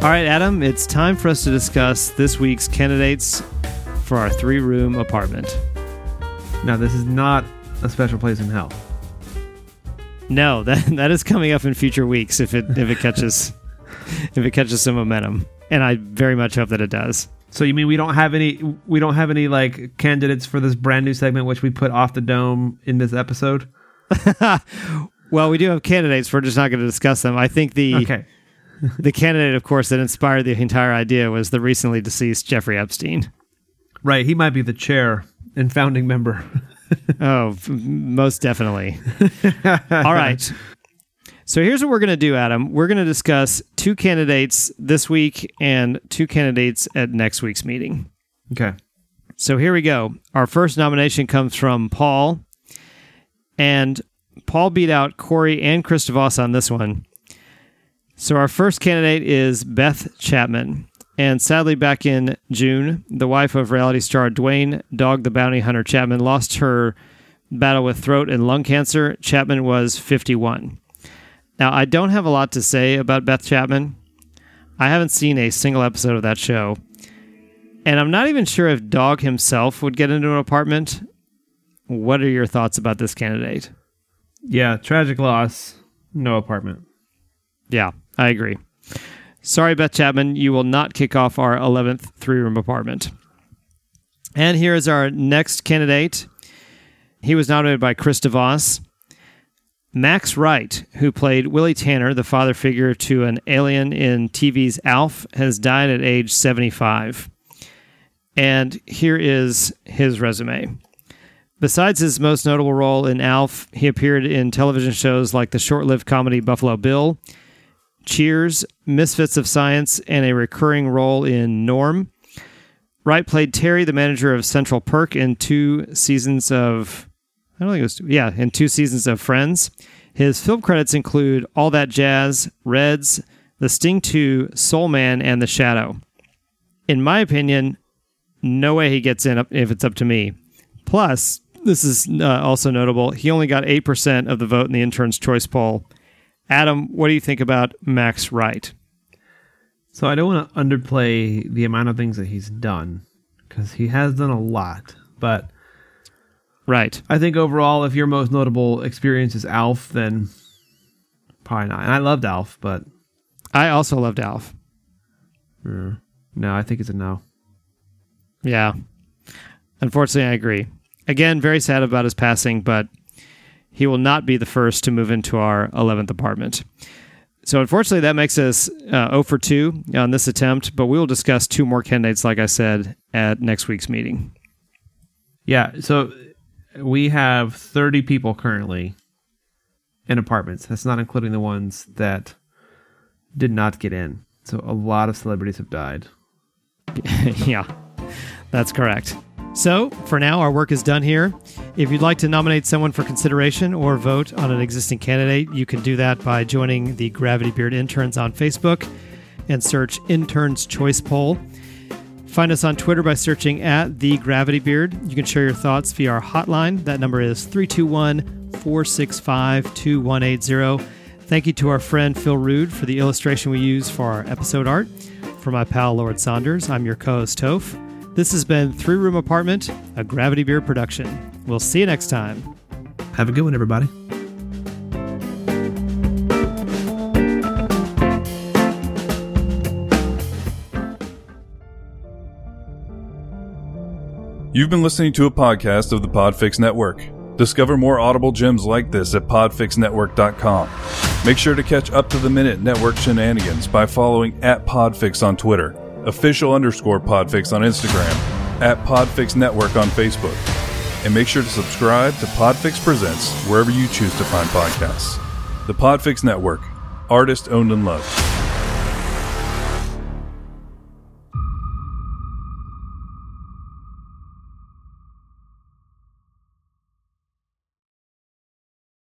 All right, Adam, it's time for us to discuss this week's candidates for our three room apartment. Now, this is not a special place in hell. No, that that is coming up in future weeks if it if it catches if it catches some momentum. And I very much hope that it does. So you mean we don't have any we don't have any like candidates for this brand new segment which we put off the dome in this episode? well, we do have candidates. We're just not going to discuss them. I think the Okay. the candidate, of course, that inspired the entire idea was the recently deceased Jeffrey Epstein. Right, he might be the chair and founding member. Oh, most definitely. All right. So here's what we're going to do, Adam. We're going to discuss two candidates this week and two candidates at next week's meeting. okay. So here we go. Our first nomination comes from Paul, and Paul beat out Corey and Christovos on this one. So our first candidate is Beth Chapman. And sadly, back in June, the wife of reality star Duane Dog the Bounty Hunter Chapman lost her battle with throat and lung cancer. Chapman was 51. Now, I don't have a lot to say about Beth Chapman. I haven't seen a single episode of that show. And I'm not even sure if Dog himself would get into an apartment. What are your thoughts about this candidate? Yeah, tragic loss, no apartment. Yeah, I agree. Sorry, Beth Chapman, you will not kick off our 11th three room apartment. And here is our next candidate. He was nominated by Chris DeVos. Max Wright, who played Willie Tanner, the father figure to an alien in TV's Alf, has died at age 75. And here is his resume. Besides his most notable role in Alf, he appeared in television shows like the short lived comedy Buffalo Bill, Cheers, Misfits of Science, and a recurring role in Norm. Wright played Terry, the manager of Central Perk, in two seasons of, I don't think it was, yeah, in two seasons of Friends. His film credits include All That Jazz, Reds, The Sting 2, Soul Man, and The Shadow. In my opinion, no way he gets in if it's up to me. Plus, this is uh, also notable, he only got 8% of the vote in the intern's choice poll. Adam, what do you think about Max Wright? So I don't want to underplay the amount of things that he's done because he has done a lot. But Right. I think overall, if your most notable experience is Alf, then probably not. And I loved Alf, but I also loved Alf. no, I think it's a no. Yeah. Unfortunately, I agree. Again, very sad about his passing, but he will not be the first to move into our 11th apartment. So, unfortunately, that makes us uh, 0 for 2 on this attempt, but we will discuss two more candidates, like I said, at next week's meeting. Yeah, so we have 30 people currently in apartments. That's not including the ones that did not get in. So a lot of celebrities have died. yeah, that's correct. So, for now, our work is done here. If you'd like to nominate someone for consideration or vote on an existing candidate, you can do that by joining the Gravity Beard Interns on Facebook and search Interns Choice Poll. Find us on Twitter by searching at The Gravity Beard. You can share your thoughts via our hotline. That number is 321 465 2180. Thank you to our friend Phil Rude for the illustration we use for our episode art. For my pal Lord Saunders, I'm your co host Toph. This has been Three Room Apartment, a Gravity Beard production. We'll see you next time. Have a good one, everybody. You've been listening to a podcast of the Podfix Network. Discover more audible gems like this at podfixnetwork.com. Make sure to catch up to the minute network shenanigans by following at Podfix on Twitter, official underscore Podfix on Instagram, at Podfix Network on Facebook. And make sure to subscribe to Podfix Presents wherever you choose to find podcasts. The Podfix Network, artist owned and loved.